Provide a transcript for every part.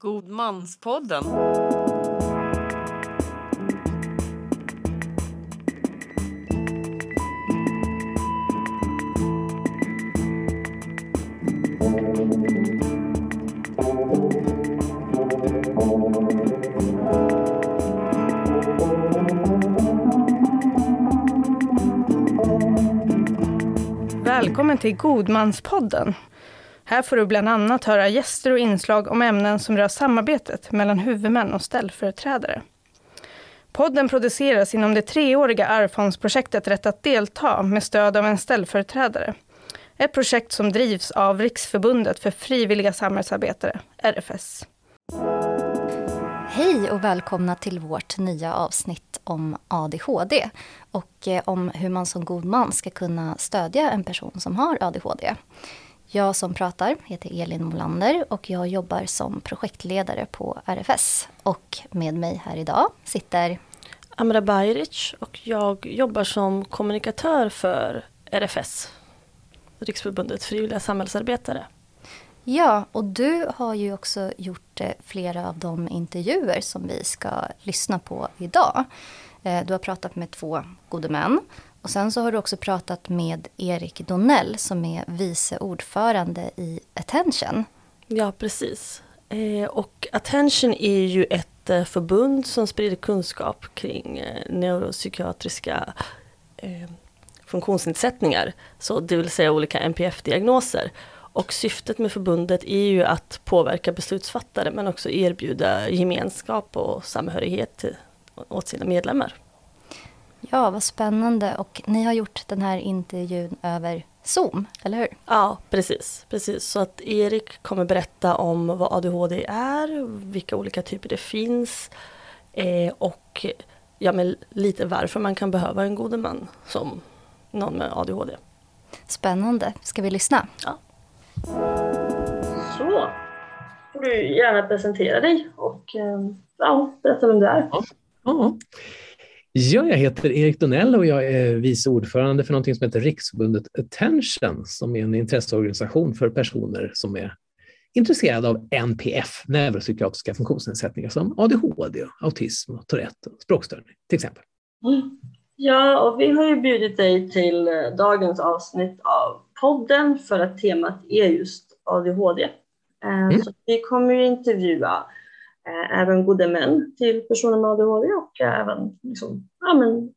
Godmanspodden. Välkommen till Godmanspodden. Här får du bland annat höra gäster och inslag om ämnen som rör samarbetet mellan huvudmän och ställföreträdare. Podden produceras inom det treåriga Arvfondsprojektet Rätt att delta med stöd av en ställföreträdare. Ett projekt som drivs av Riksförbundet för frivilliga samhällsarbetare, RFS. Hej och välkomna till vårt nya avsnitt om ADHD och eh, om hur man som god man ska kunna stödja en person som har ADHD. Jag som pratar heter Elin Molander och jag jobbar som projektledare på RFS. Och med mig här idag sitter Amra Bajric och jag jobbar som kommunikatör för RFS, Riksförbundet frivilliga samhällsarbetare. Ja, och du har ju också gjort eh, flera av de intervjuer som vi ska lyssna på idag. Eh, du har pratat med två gode män och sen så har du också pratat med Erik Donell som är vice ordförande i Attention. Ja, precis. Eh, och Attention är ju ett eh, förbund som sprider kunskap kring eh, neuropsykiatriska funktionsnedsättningar. Så det vill säga olika NPF-diagnoser. Och syftet med förbundet är ju att påverka beslutsfattare men också erbjuda gemenskap och samhörighet åt sina medlemmar. Ja, vad spännande. Och ni har gjort den här intervjun över Zoom, eller hur? Ja, precis. precis. Så att Erik kommer berätta om vad ADHD är, vilka olika typer det finns eh, och ja, men lite varför man kan behöva en god man som någon med ADHD. Spännande. Ska vi lyssna? Ja. Så, får du gärna presentera dig och eh, ja, berätta vem du är. Ja. ja. Ja, jag heter Erik Donell och jag är vice ordförande för något som heter Riksförbundet Attention som är en intresseorganisation för personer som är intresserade av NPF, neuropsykiatriska funktionsnedsättningar som ADHD, autism, Tourette och språkstörning till exempel. Mm. Ja, och vi har ju bjudit dig till eh, dagens avsnitt av podden för att temat är just ADHD. Eh, mm. Så vi kommer ju intervjua Eh, även gode män till personer med ADHD och eh, även liksom, ja, men,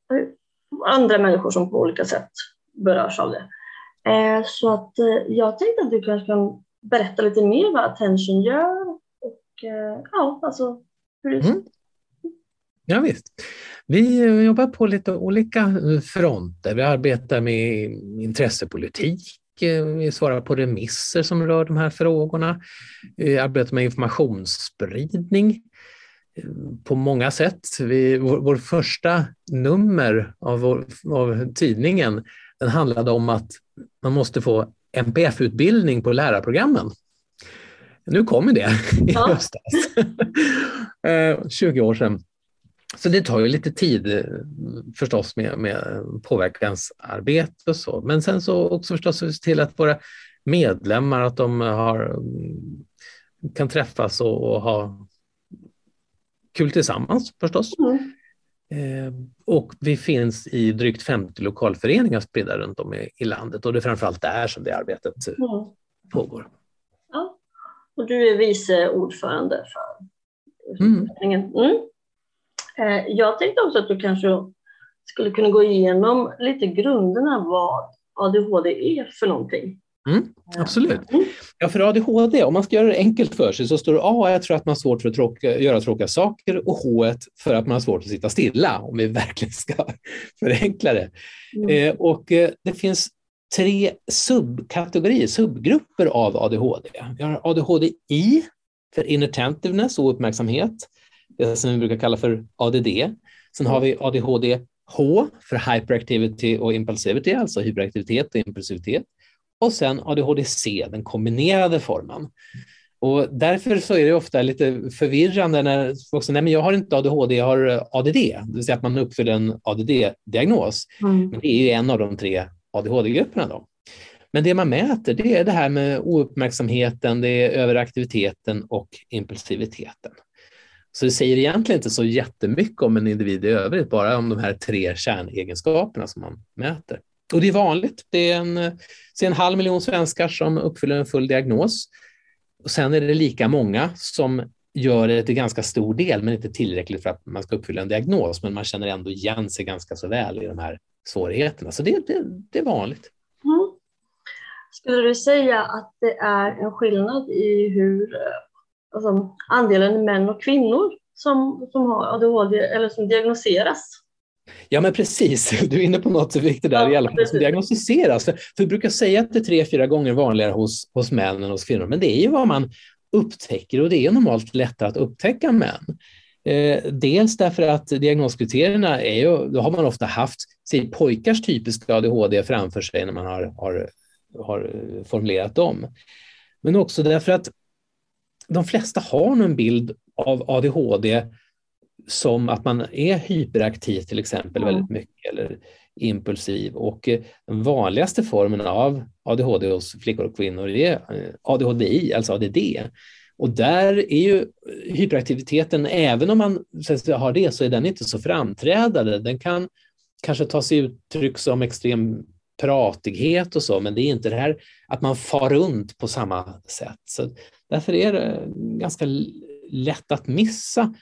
andra människor som på olika sätt berörs av det. Eh, så att eh, jag tänkte att du kanske kan berätta lite mer vad Attention gör och eh, ja, alltså hur det mm. Ja, visst. Vi jobbar på lite olika fronter. Vi arbetar med intressepolitik, vi svarar på remisser som rör de här frågorna, vi arbetar med informationsspridning eh, på många sätt. Vi, vår, vår första nummer av, vår, av tidningen den handlade om att man måste få NPF-utbildning på lärarprogrammen. Nu kommer det i ja. höstas, 20 eh, år sedan. Så det tar ju lite tid eh, förstås med, med påverkansarbete och så. Men sen så också förstås se till att våra medlemmar att de har, mm, kan träffas och, och ha kul tillsammans förstås. Mm. Eh, och vi finns i drygt 50 lokalföreningar spridda runt om i, i landet och det är framförallt där som det arbetet mm. pågår. Ja. Och du är vice ordförande för mm. Mm. Eh, jag tänkte också att du kanske skulle kunna gå igenom lite grunderna vad ADHD är för någonting. Mm, absolut. Mm. Ja, för ADHD, om man ska göra det enkelt för sig, så står det A, jag tror att man har svårt för att tråka, göra tråkiga saker och H för att man har svårt att sitta stilla, om vi verkligen ska förenkla det. Mm. Eh, och eh, det finns tre subkategorier, subgrupper av ADHD. Vi har ADHD-I för inattentiveness och uppmärksamhet det som vi brukar kalla för ADD. Sen har vi ADHD-H för hyperactivity och impulsivity, alltså hyperaktivitet och impulsivitet. Och sen ADHD-C, den kombinerade formen. Och därför så är det ofta lite förvirrande när folk säger, nej men jag har inte ADHD, jag har ADD, det vill säga att man uppfyller en ADD-diagnos. Mm. Men det är ju en av de tre ADHD-grupperna. Då. Men det man mäter det är det här med ouppmärksamheten, det är överaktiviteten och impulsiviteten. Så det säger egentligen inte så jättemycket om en individ i övrigt, bara om de här tre kärnegenskaperna som man mäter. Och det är vanligt. Det är en, det är en halv miljon svenskar som uppfyller en full diagnos. Och sen är det lika många som gör det till ganska stor del, men inte tillräckligt för att man ska uppfylla en diagnos. Men man känner ändå igen sig ganska så väl i de här svårigheterna. Så det, det, det är vanligt. Mm. Skulle du säga att det är en skillnad i hur alltså, andelen män och kvinnor som, som har ADHD eller som diagnoseras? Ja, men precis. Du är inne på något viktigt där, ja, i alla fall som diagnostiseras. För, för vi brukar säga att det är tre, fyra gånger vanligare hos, hos män än hos kvinnor, men det är ju vad man upptäcker och det är normalt lättare att upptäcka män. Eh, dels därför att diagnoskriterierna är ju, då har man ofta haft säg, pojkars typiska ADHD framför sig när man har, har, har formulerat dem. Men också därför att de flesta har en bild av ADHD som att man är hyperaktiv till exempel mm. väldigt mycket eller impulsiv och eh, den vanligaste formen av ADHD hos flickor och kvinnor är eh, ADHDI, alltså ADD. Och där är ju hyperaktiviteten, även om man har det, så är den inte så framträdande. Den kan kanske ta sig uttryck som extrem pratighet och så, men det är inte det här att man far runt på samma sätt. Så därför är det ganska lätt att missa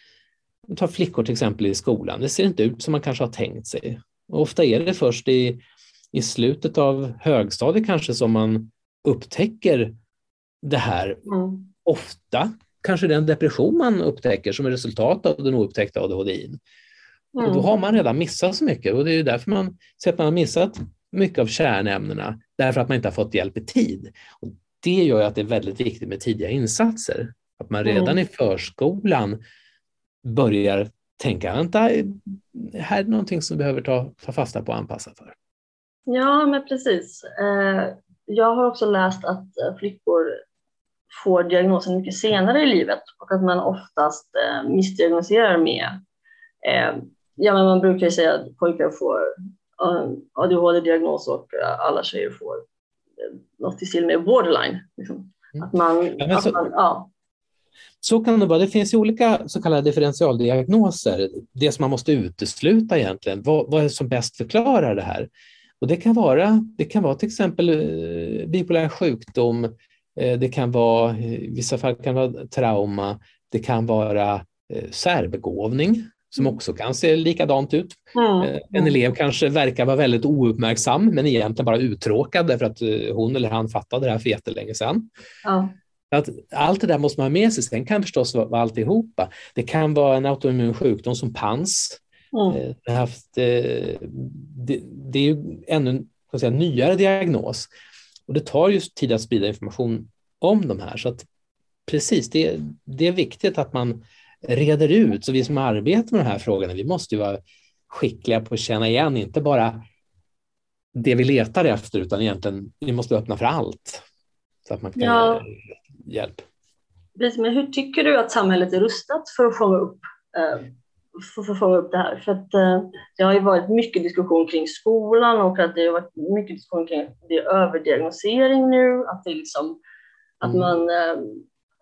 Ta flickor till exempel i skolan. Det ser inte ut som man kanske har tänkt sig. Och ofta är det först i, i slutet av högstadiet kanske som man upptäcker det här. Mm. Ofta kanske det är en depression man upptäcker som är resultat av den oupptäckta ADHD. Mm. Och då mm. har man redan missat så mycket och det är därför man ser att man har missat mycket av kärnämnena därför att man inte har fått hjälp i tid. Och det gör att det är väldigt viktigt med tidiga insatser. Att man redan mm. i förskolan börjar tänka, vänta, här är någonting som vi behöver ta, ta fasta på och anpassa för. Ja, men precis. Eh, jag har också läst att flickor får diagnosen mycket senare i livet och att man oftast eh, missdiagnoserar med, eh, ja men man brukar ju säga att pojkar får ADHD-diagnos och alla tjejer får något i stil med borderline. Liksom. Mm. Att man, ja, att man ja, så kan det vara. Det finns ju olika så kallade differentialdiagnoser. Det som man måste utesluta egentligen. Vad, vad är det som bäst förklarar det här? Och det kan vara, det kan vara till exempel eh, bipolär sjukdom. Eh, det kan vara, i vissa fall kan det vara trauma. Det kan vara eh, särbegåvning som mm. också kan se likadant ut. Mm. En elev kanske verkar vara väldigt ouppmärksam men egentligen bara uttråkad därför att hon eller han fattade det här för jättelänge sedan. Ja. Att allt det där måste man ha med sig. Sen kan förstås vara alltihopa. Det kan vara en autoimmun sjukdom som PANS. Mm. Eh, haft, eh, det, det, är ju ännu en säga, nyare diagnos och det tar just tid att sprida information om de här. Så att precis, det, det är viktigt att man reder ut. Så vi som arbetar med de här frågorna, vi måste ju vara skickliga på att känna igen, inte bara det vi letar efter, utan egentligen vi måste öppna för allt. Så att man kan ja hjälp. Men hur tycker du att samhället är rustat för att fånga upp, eh, för att fånga upp det här? För att eh, det har ju varit mycket diskussion kring skolan och att det har varit mycket diskussion kring det överdiagnosering nu, att det är liksom att mm. man eh,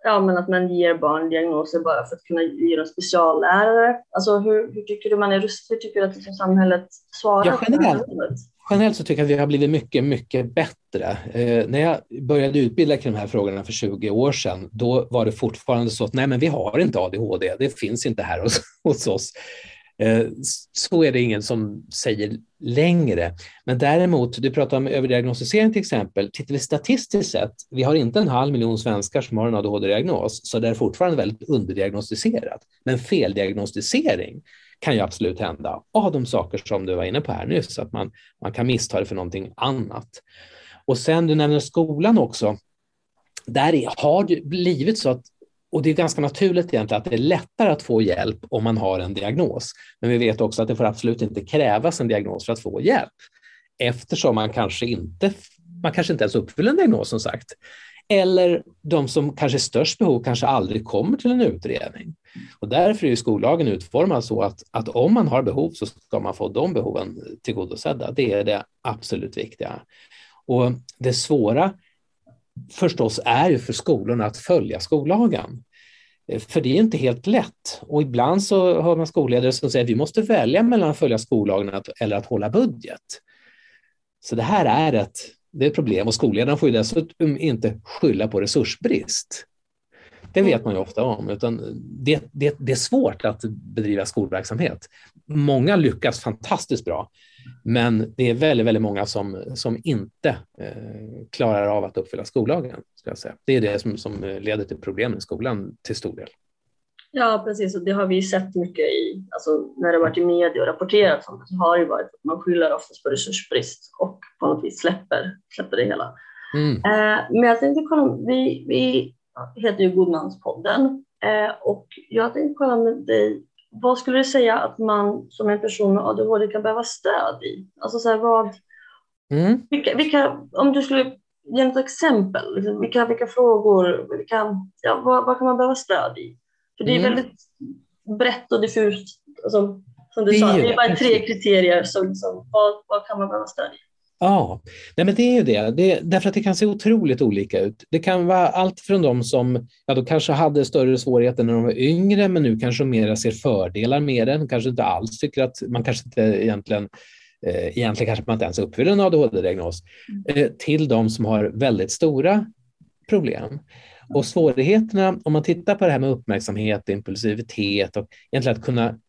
ja, men att man ger barn diagnoser bara för att kunna ge dem speciallärare. Alltså hur, hur tycker du man är rustad? Hur tycker du att liksom samhället svarar? Ja, generellt, generellt så tycker jag att vi har blivit mycket, mycket bättre. Eh, när jag började utbilda kring de här frågorna för 20 år sedan, då var det fortfarande så att nej, men vi har inte ADHD, det finns inte här hos, hos oss. Eh, så är det ingen som säger längre. Men däremot, du pratar om överdiagnostisering till exempel. Tittar vi statistiskt sett, vi har inte en halv miljon svenskar som har en ADHD-diagnos, så det är fortfarande väldigt underdiagnostiserat. Men feldiagnostisering kan ju absolut hända av de saker som du var inne på här nyss, att man, man kan missta det för någonting annat. Och sen du nämner skolan också. Där har det blivit så att och det är ganska naturligt egentligen att det är lättare att få hjälp om man har en diagnos. Men vi vet också att det får absolut inte krävas en diagnos för att få hjälp eftersom man kanske inte, man kanske inte ens uppfyller en diagnos som sagt. Eller de som kanske är störst behov kanske aldrig kommer till en utredning. Och därför är skollagen utformad så att, att om man har behov så ska man få de behoven tillgodosedda. Det är det absolut viktiga. Och det svåra förstås är ju för skolorna att följa skollagen. Eh, för det är inte helt lätt. Och ibland så hör man skolledare som säger att vi måste välja mellan att följa skollagen eller att hålla budget. Så det här är ett, det är ett problem och skolledaren får ju dessutom inte skylla på resursbrist. Det vet man ju ofta om, utan det, det, det är svårt att bedriva skolverksamhet. Många lyckas fantastiskt bra, men det är väldigt, väldigt många som, som inte eh, klarar av att uppfylla skollagen. Ska jag säga. Det är det som, som leder till problem i skolan till stor del. Ja, precis. Och det har vi sett mycket i, alltså när det varit i media och rapporterat det, så har det varit att man skyller oftast på resursbrist och på något vis släpper, släpper det hela. Mm. Eh, men jag tänkte kolla, vi, vi heter ju Godmanspodden eh, och jag tänkte kolla med dig, vad skulle du säga att man som en person med ADHD kan behöva stöd i? Alltså så här, vad, mm. vilka, vilka, om du skulle ge ett exempel, liksom, vilka, vilka frågor, vilka, ja, vad, vad kan man behöva stöd i? För det är mm. väldigt brett och diffust. Alltså, som du det sa, det är bara tre kriterier. Så liksom, vad, vad kan man behöva stöd i? Ja, Nej, men det är ju det. det. Därför att det kan se otroligt olika ut. Det kan vara allt från de som ja, då kanske hade större svårigheter när de var yngre, men nu kanske de mera ser fördelar med det. kanske inte alls tycker att man kanske inte egentligen eh, Egentligen kanske man inte ens uppfyller en ADHD-diagnos, mm. eh, till de som har väldigt stora problem. Och svårigheterna, om man tittar på det här med uppmärksamhet, impulsivitet och egentligen att kunna,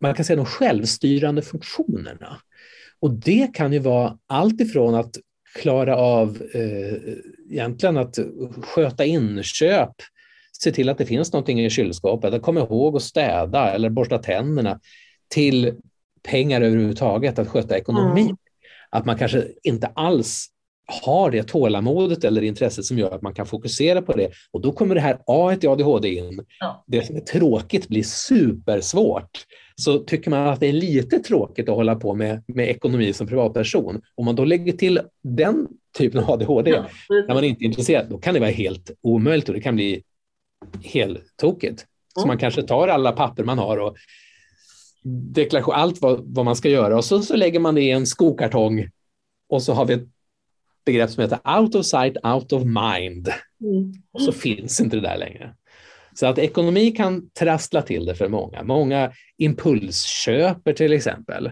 man kan säga de självstyrande funktionerna. Och det kan ju vara allt ifrån att klara av eh, egentligen att sköta inköp, se till att det finns någonting i kylskåpet, att komma ihåg att städa eller borsta tänderna, till pengar överhuvudtaget, att sköta ekonomi. Mm. Att man kanske inte alls har det tålamodet eller intresset som gör att man kan fokusera på det. Och då kommer det här A i ADHD in. Ja. Det som är tråkigt blir supersvårt. Så tycker man att det är lite tråkigt att hålla på med, med ekonomi som privatperson, om man då lägger till den typen av ADHD, ja. när man inte är intresserad, då kan det vara helt omöjligt och det kan bli helt tokigt. Så man kanske tar alla papper man har och deklaration, allt vad, vad man ska göra och så, så lägger man det i en skokartong och så har vi ett begrepp som heter out of sight, out of mind. Mm. Och så finns inte det där längre. Så att ekonomi kan trassla till det för många. Många impulsköper till exempel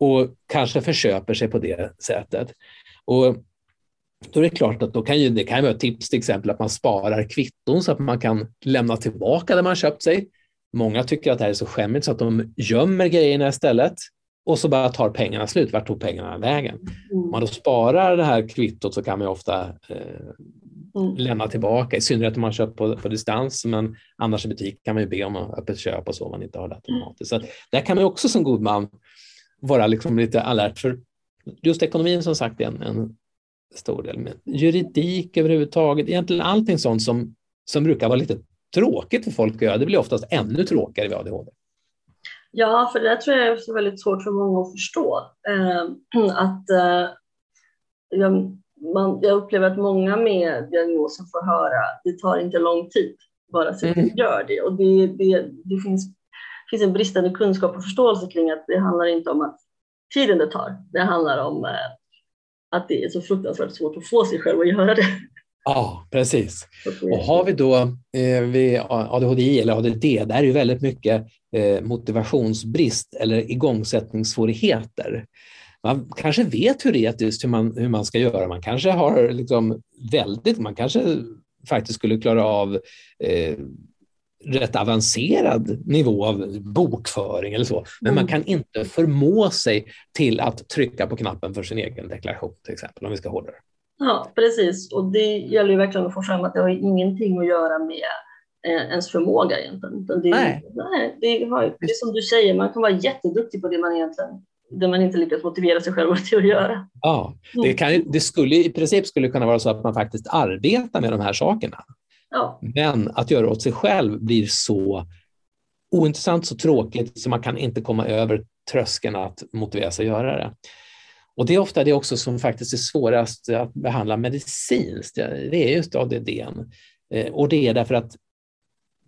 och kanske förköper sig på det sättet. Och då är det klart att då kan ju, det kan vara ett tips till exempel att man sparar kvitton så att man kan lämna tillbaka det man köpt sig. Många tycker att det här är så skämmigt så att de gömmer grejerna istället och så bara tar pengarna slut. Vart tog pengarna vägen? Mm. Om man då sparar det här kvittot så kan man ofta eh, mm. lämna tillbaka, i synnerhet om man köper på, på distans, men annars i butik kan man ju be om öppet köp och så om man inte har det automatiskt. Så där kan man också som god man vara liksom lite alert, för just ekonomin som sagt är en, en stor del. Men juridik överhuvudtaget, egentligen allting sånt som, som brukar vara lite tråkigt för folk att göra, det blir oftast ännu tråkigare vid ADHD. Ja, för det tror jag är väldigt svårt för många att förstå. Eh, att eh, jag, man, jag upplever att många med diagnosen får höra det tar inte lång tid, bara så mm. gör det. Och det, det, det finns, finns en bristande kunskap och förståelse kring att det handlar inte om att tiden det tar, det handlar om eh, att det är så fruktansvärt svårt att få sig själv att göra det. Ja, precis. Och har vi då eh, vid ADHD eller ADD, där är ju väldigt mycket eh, motivationsbrist eller igångsättningssvårigheter. Man kanske vet teoretiskt hur man, hur man ska göra, man kanske har liksom väldigt, man kanske faktiskt skulle klara av eh, rätt avancerad nivå av bokföring eller så, men man mm. kan inte förmå sig till att trycka på knappen för sin egen deklaration till exempel, om vi ska hårdare. Ja, precis. Och det gäller ju verkligen att få fram att det har ingenting att göra med eh, ens förmåga egentligen. Det, nej. nej det, har, det är som du säger, man kan vara jätteduktig på det man egentligen det man inte lyckas motivera sig själv till att göra. Ja, det, mm. kan, det skulle i princip skulle kunna vara så att man faktiskt arbetar med de här sakerna. Ja. Men att göra åt sig själv blir så ointressant, så tråkigt, så man kan inte komma över tröskeln att motivera sig att göra det. Och det är ofta det också som faktiskt är svårast att behandla medicinskt, det är just ADD. Eh, och det är därför att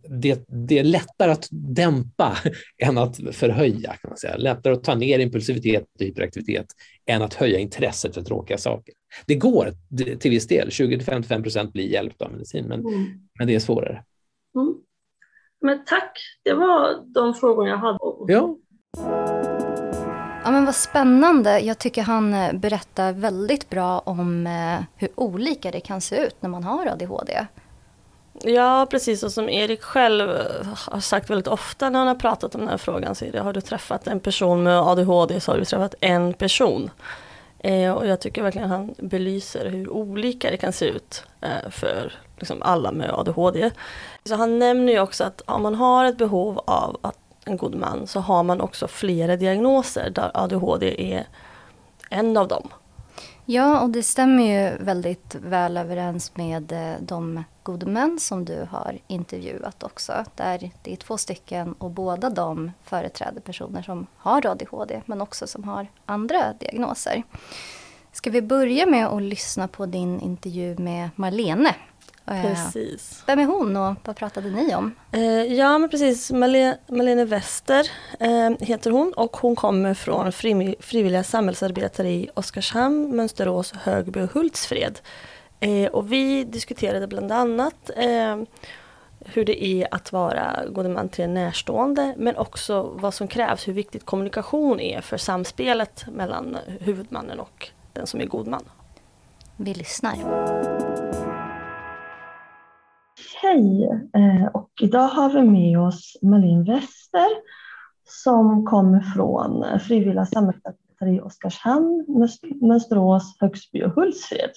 det, det, är lättare att dämpa än att förhöja. Kan man säga. Lättare att ta ner impulsivitet och hyperaktivitet än att höja intresset för tråkiga saker. Det går till viss del, 20-55 procent blir hjälpt av medicin, men, mm. men det är svårare. Mm. Men tack, det var de frågor jag hade. Ja. Ja, men vad spännande. Jag tycker han eh, berättar väldigt bra om eh, hur olika det kan se ut när man har ADHD. Ja, precis. Och som Erik själv har sagt väldigt ofta när han har pratat om den här frågan, så är det, har du träffat en person med ADHD så har du träffat en person. Eh, och jag tycker verkligen han belyser hur olika det kan se ut eh, för liksom alla med ADHD. Så han nämner ju också att om man har ett behov av att en god man så har man också flera diagnoser där ADHD är en av dem. Ja, och det stämmer ju väldigt väl överens med eh, de gode män som du har intervjuat också. Där det är två stycken och båda de företräder personer som har ADHD men också som har andra diagnoser. Ska vi börja med att lyssna på din intervju med Marlene precis. Vem är hon och vad pratade ni om? Eh, ja, men precis. Malene, Wester eh, heter hon och hon kommer från frivilliga samhällsarbetare i Oskarshamn, Mönsterås, Högby och Hultsfred. och vi diskuterade bland annat hur det är att vara gode man till en närstående men också vad som krävs, hur viktigt kommunikation är för samspelet mellan huvudmannen och den som är god man. Vi lyssnar. Hej! Eh, och idag har vi med oss Malin Wester som kommer från Frivilliga samhällsarbetare i Oskarshamn, Mönsterås, Högsby och Hultsfred.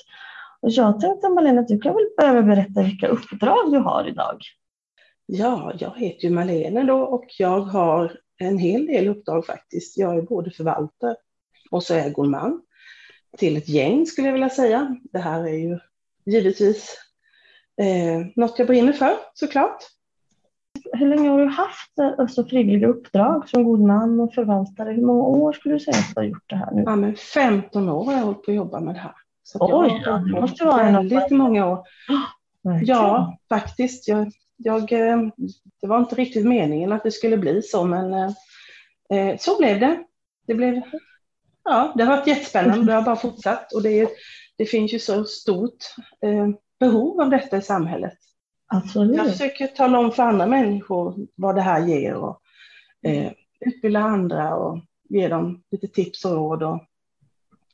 Och jag tänkte Malin att du kan väl börja med att berätta vilka uppdrag du har idag? Ja, jag heter ju Malene då och jag har en hel del uppdrag faktiskt. Jag är både förvaltare och så är jag god man till ett gäng skulle jag vilja säga. Det här är ju givetvis eh, något jag brinner för såklart. Hur länge har du haft alltså, frivilliga uppdrag som god man och förvaltare? Hur många år skulle du säga att du har gjort det här nu? Ja, men 15 år har jag hållit på att jobba med det här. Så Oj, jag det måste vara väldigt många år. Ja, faktiskt. Jag, jag, eh, det var inte riktigt meningen att det skulle bli så, men eh, eh, så blev det. Det, blev, ja, det har varit jättespännande. Det har bara fortsatt och det, det finns ju så stort eh, behov av detta i samhället. Absolut. Jag försöker tala om för andra människor vad det här ger och eh, utbilda andra och ge dem lite tips och råd och,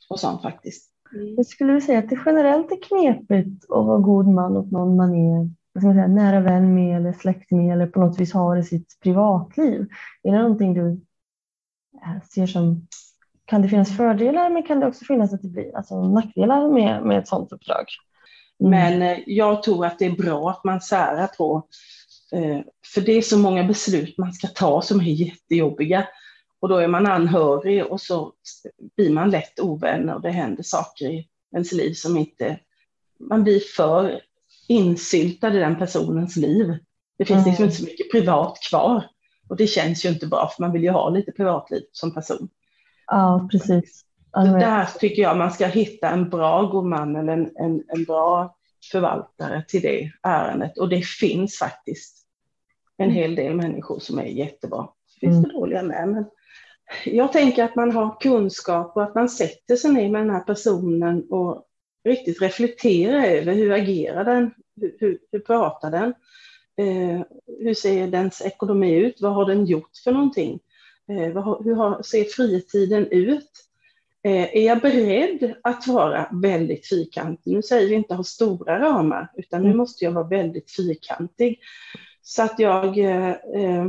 och sånt faktiskt. Mm. Jag skulle säga att det generellt är knepigt att vara god man åt någon man är vad ska man säga, nära vän med eller släkt med eller på något vis har i sitt privatliv. Är det någonting du eh, ser som kan det finnas fördelar men kan det också finnas att det blir alltså, nackdelar med, med ett sådant uppdrag? Mm. Men eh, jag tror att det är bra att man särar på, eh, för det är så många beslut man ska ta som är jättejobbiga. Och då är man anhörig och så blir man lätt ovän och det händer saker i ens liv som inte... Man blir för insyltad i den personens liv. Det finns liksom inte så mycket privat kvar. Och det känns ju inte bra, för man vill ju ha lite privatliv som person. Ja, precis. Så där tycker jag man ska hitta en bra god man eller en, en, en bra förvaltare till det ärendet. Och det finns faktiskt en hel del människor som är jättebra. Det finns mm. dåliga med, men jag tänker att man har kunskap och att man sätter sig ner med den här personen och riktigt reflekterar över hur agerar den, hur, hur, hur pratar den, eh, hur ser dens ekonomi ut, vad har den gjort för någonting, eh, har, hur har, ser fritiden ut, är jag beredd att vara väldigt fyrkantig? Nu säger vi inte ha stora ramar, utan nu mm. måste jag vara väldigt fyrkantig. Så att jag eh, eh,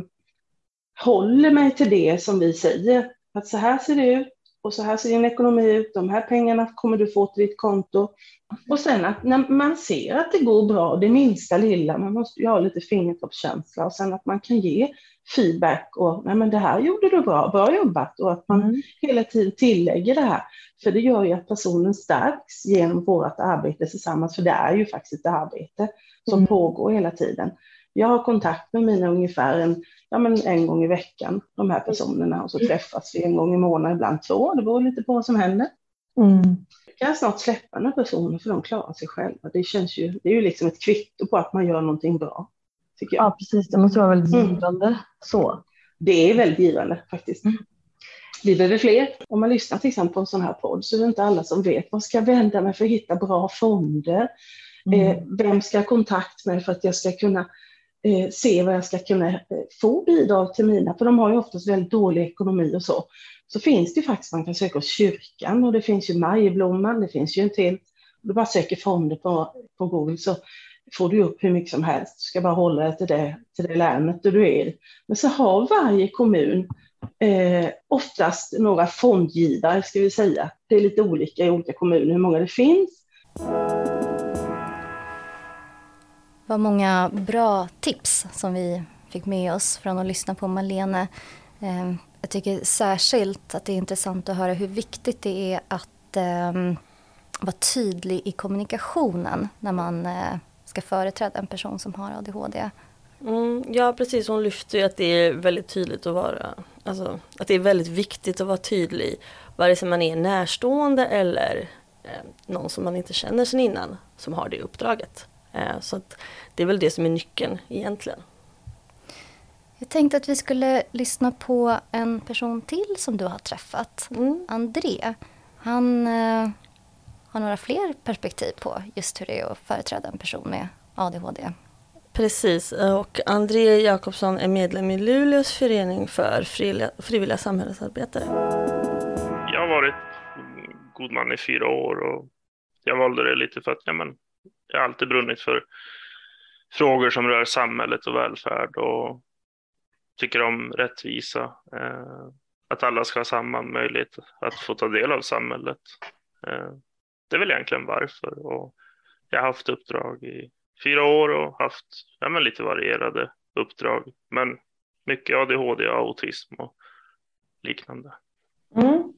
håller mig till det som vi säger, att så här ser det ut och så här ser din ekonomi ut, de här pengarna kommer du få till ditt konto. Och sen att när man ser att det går bra, det minsta lilla, man måste ju ha lite fingertoppskänsla och sen att man kan ge feedback och nej men det här gjorde du bra, bra jobbat och att man mm. hela tiden tillägger det här. För det gör ju att personen stärks genom vårt arbete tillsammans, för det är ju faktiskt ett arbete som mm. pågår hela tiden. Jag har kontakt med mina ungefär en, ja men en gång i veckan, de här personerna, och så träffas vi en gång i månaden, ibland två, det beror lite på vad som händer. Mm. Jag kan snart släppa några personer för de klarar sig själva. Det, känns ju, det är ju liksom ett kvitto på att man gör någonting bra Tycker jag. Ja, precis. Det måste vara väldigt Mm. givande. Så. Det är väldigt givande faktiskt. Vi behöver fler. Om man lyssnar till exempel på en sån här podd så är det inte alla som vet vad ska jag vända mig för att hitta bra fonder. Mm. Eh, vem ska jag kontakt med för att jag ska kunna eh, se vad jag ska kunna eh, få bidrag till mina, för de har ju oftast väldigt dålig ekonomi och så. Så finns det ju faktiskt, man kan söka hos kyrkan och det finns ju Majblomman, det finns ju en till. Du bara söker fonder på, på Google så får du upp hur mycket som helst. Du ska bara hålla dig till det, till det länet där du är. Men så har varje kommun eh, oftast några fondgivare, ska vi säga. Det är lite olika i olika kommuner hur många det finns var många bra tips som vi fick med oss från att lyssna på Malene. Eh, Jag tycker särskilt att det är intressant att höra hur viktigt det är att eh, vara tydlig i kommunikationen när man eh, ska företräda en person som har ADHD. Mm, ja precis, hon lyfter ju att det är väldigt tydligt att vara, alltså att det är väldigt viktigt att vara tydlig vare sig man är närstående eller eh, någon som man inte känner sedan innan som har det uppdraget. Eh, så att det är väl det som är nyckeln egentligen. Jag tänkte att vi skulle lyssna på en person till som du har träffat. Mm. André. Han eh, har några fler perspektiv på just hur det är att företräda en person med ADHD. Precis, och André Jakobsson är medlem i Luleås förening för frivilliga, frivilliga samhällsarbetare. Jag har varit god man i fyra år och jag valde det lite för att ja, men, jag har alltid brunnit för frågor som rör samhället och välfärd och tycker om rättvisa. Eh, att alla ska ha samma möjlighet att få ta del av samhället. Eh, det är väl egentligen varför. Och jag har haft uppdrag i fyra år och haft ja, men lite varierade uppdrag. Men mycket ADHD och autism och liknande. Mm.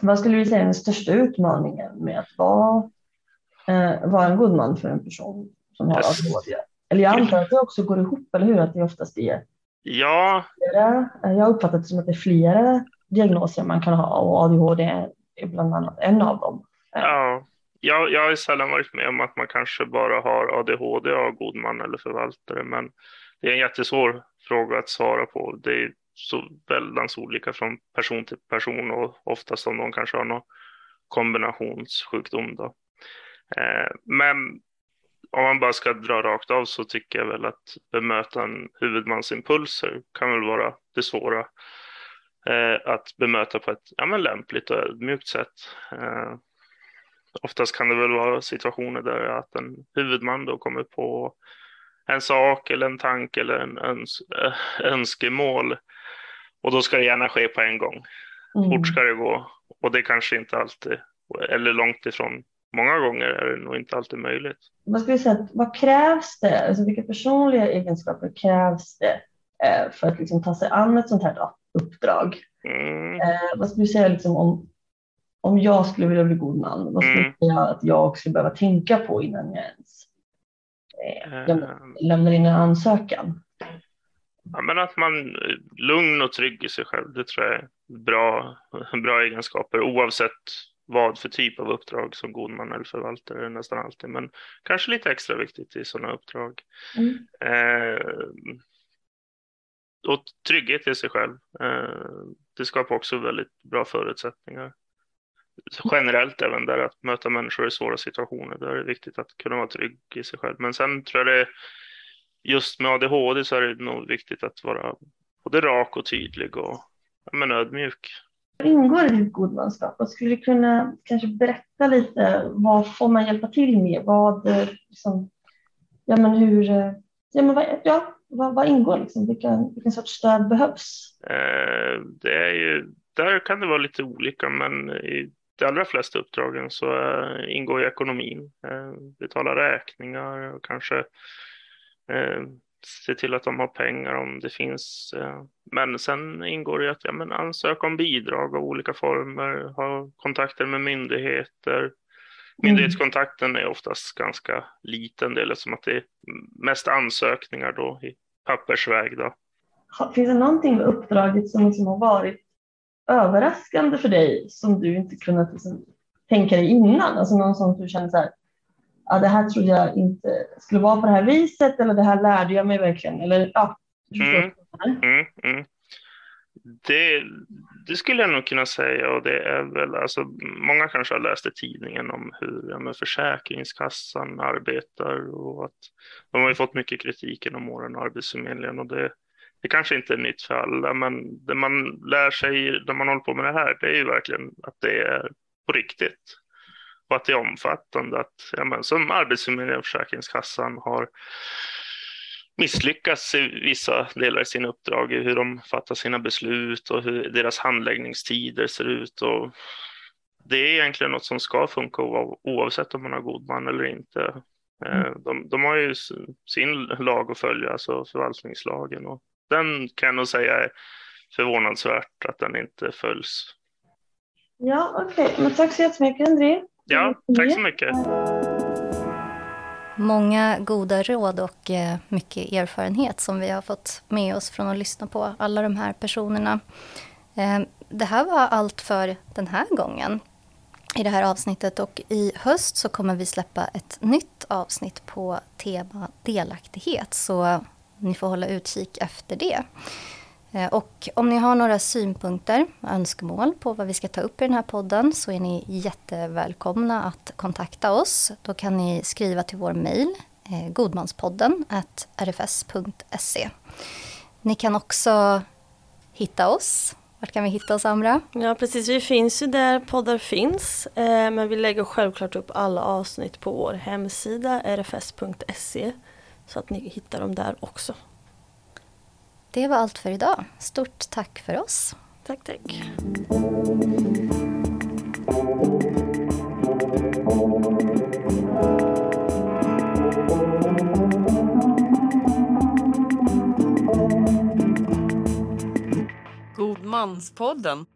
Vad skulle du säga är den största utmaningen med att vara, eh, vara en god man för en person som har Yes. ADHD? Eller jag antar att det också går ihop, eller hur? Att det oftast är Ja, flera, eh, jag har uppfattat det som att det är flera diagnoser man kan ha och ADHD är bland annat en av dem. Ja, jag, jag har sällan varit med om att man kanske bara har ADHD har god man eller förvaltare, men det är en jättesvår fråga att svara på. Det är så väldans olika från person till person och oftast om någon kanske har någon kombinationssjukdom. Då. Eh, men om man bara ska dra rakt av så tycker jag väl att bemöta en huvudmans impulser kan väl vara det svåra. Eh, att bemöta på ett ja, men lämpligt och ödmjukt sätt. Eh, oftast kan det väl vara situationer där att en huvudman då kommer på en sak eller en tanke eller en öns önskemål och då ska det gärna ske på en gång. Mm. Fort ska det gå och det kanske inte alltid, eller långt ifrån, många gånger är det nog inte alltid möjligt. Vad ska vi säga, vad krävs det? Alltså vilka personliga egenskaper krävs det eh, för att liksom ta sig an ett sånt här uppdrag? Mm, Eh, vad skulle du säga liksom om, om jag skulle vilja bli god man? Vad skulle Mm. du säga att jag skulle behöva tänka på innan jag ens lämnar, eh, lämnar in en ansökan? ja, men att man är lugn och trygg i sig själv, det tror jag är bra, bra egenskaper oavsett vad för typ av uppdrag som god man eller förvaltare nästan alltid, men kanske lite extra viktigt i sådana uppdrag. Mm. Eh, och trygghet i sig själv. Eh, det skapar också väldigt bra förutsättningar. Generellt även där att möta människor i svåra situationer. Där är det viktigt att kunna vara trygg i sig själv. Men sen tror jag det just med ADHD så är det nog viktigt att vara både rak och tydlig och men ödmjuk. Ingår i ditt godmanskap? Och skulle du kunna kanske berätta lite? Vad får man hjälpa till med? Vad, eh, liksom, ja, men hur, eh, ja, men vad, ja, vad, vad ingår? Liksom? Vilken, vilken sorts stöd behövs? Eh, det är ju, där kan det vara lite olika, men i de allra flesta uppdragen så ingår ju ekonomin. Betala räkningar och kanske se till att de har pengar om det finns. Eh, men sen ingår det att ja, men ansöka om bidrag av olika former, ha kontakter med myndigheter. Myndighetskontakten är oftast ganska liten del eftersom att det är mest ansökningar då i pappersväg. Då. Finns det någonting med uppdraget som liksom har varit överraskande för dig som du inte kunnat liksom tänka dig innan? Alltså någon som du känner så här, ja, det här trodde jag inte skulle vara på det här viset eller det här lärde jag mig verkligen. Eller, ja, mm. Mm, mm. Det, det, skulle jag nog kunna säga och det är väl, alltså, många kanske har läst i tidningen om hur ja, Försäkringskassan arbetar och att de har ju fått mycket kritik genom åren, Arbetsförmedlingen och det, det kanske inte är nytt för alla, men det man lär sig när man håller på med det här, det är ju verkligen att det är på riktigt och att det är omfattande. Att, ja, men, som Arbetsförmedlingen och Försäkringskassan har misslyckats i vissa delar i sina uppdrag, hur de fattar sina beslut och hur deras handläggningstider ser ut. Och det är egentligen något som ska funka oavsett om man har god man eller inte. Eh, mm. De, de, har ju sin lag att följa, alltså förvaltningslagen. Och den kan jag nog säga är förvånansvärt att den inte följs. Ja, okej. Okay. Men tack så jättemycket, André. Ja, tack så mycket. Många goda råd och eh, mycket erfarenhet som vi har fått med oss från att lyssna på alla de här personerna. Eh, det här var allt för den här gången i det här avsnittet och i höst så kommer vi släppa ett nytt avsnitt på tema delaktighet så ni får hålla utkik efter det. Eh, och om ni har några synpunkter och önskemål på vad vi ska ta upp i den här podden så är ni jättevälkomna att kontakta oss. Då kan ni skriva till vår mejl eh, godmanspodden rfs.se. Ni kan också hitta oss. Vart kan vi hitta oss, Amra? Ja, precis. Vi finns ju där poddar finns. Eh, men vi lägger självklart upp alla avsnitt på vår hemsida rfs.se så att ni hittar dem där också. Det var allt för idag. Stort tack för oss. Tack, tack. Godmanspodden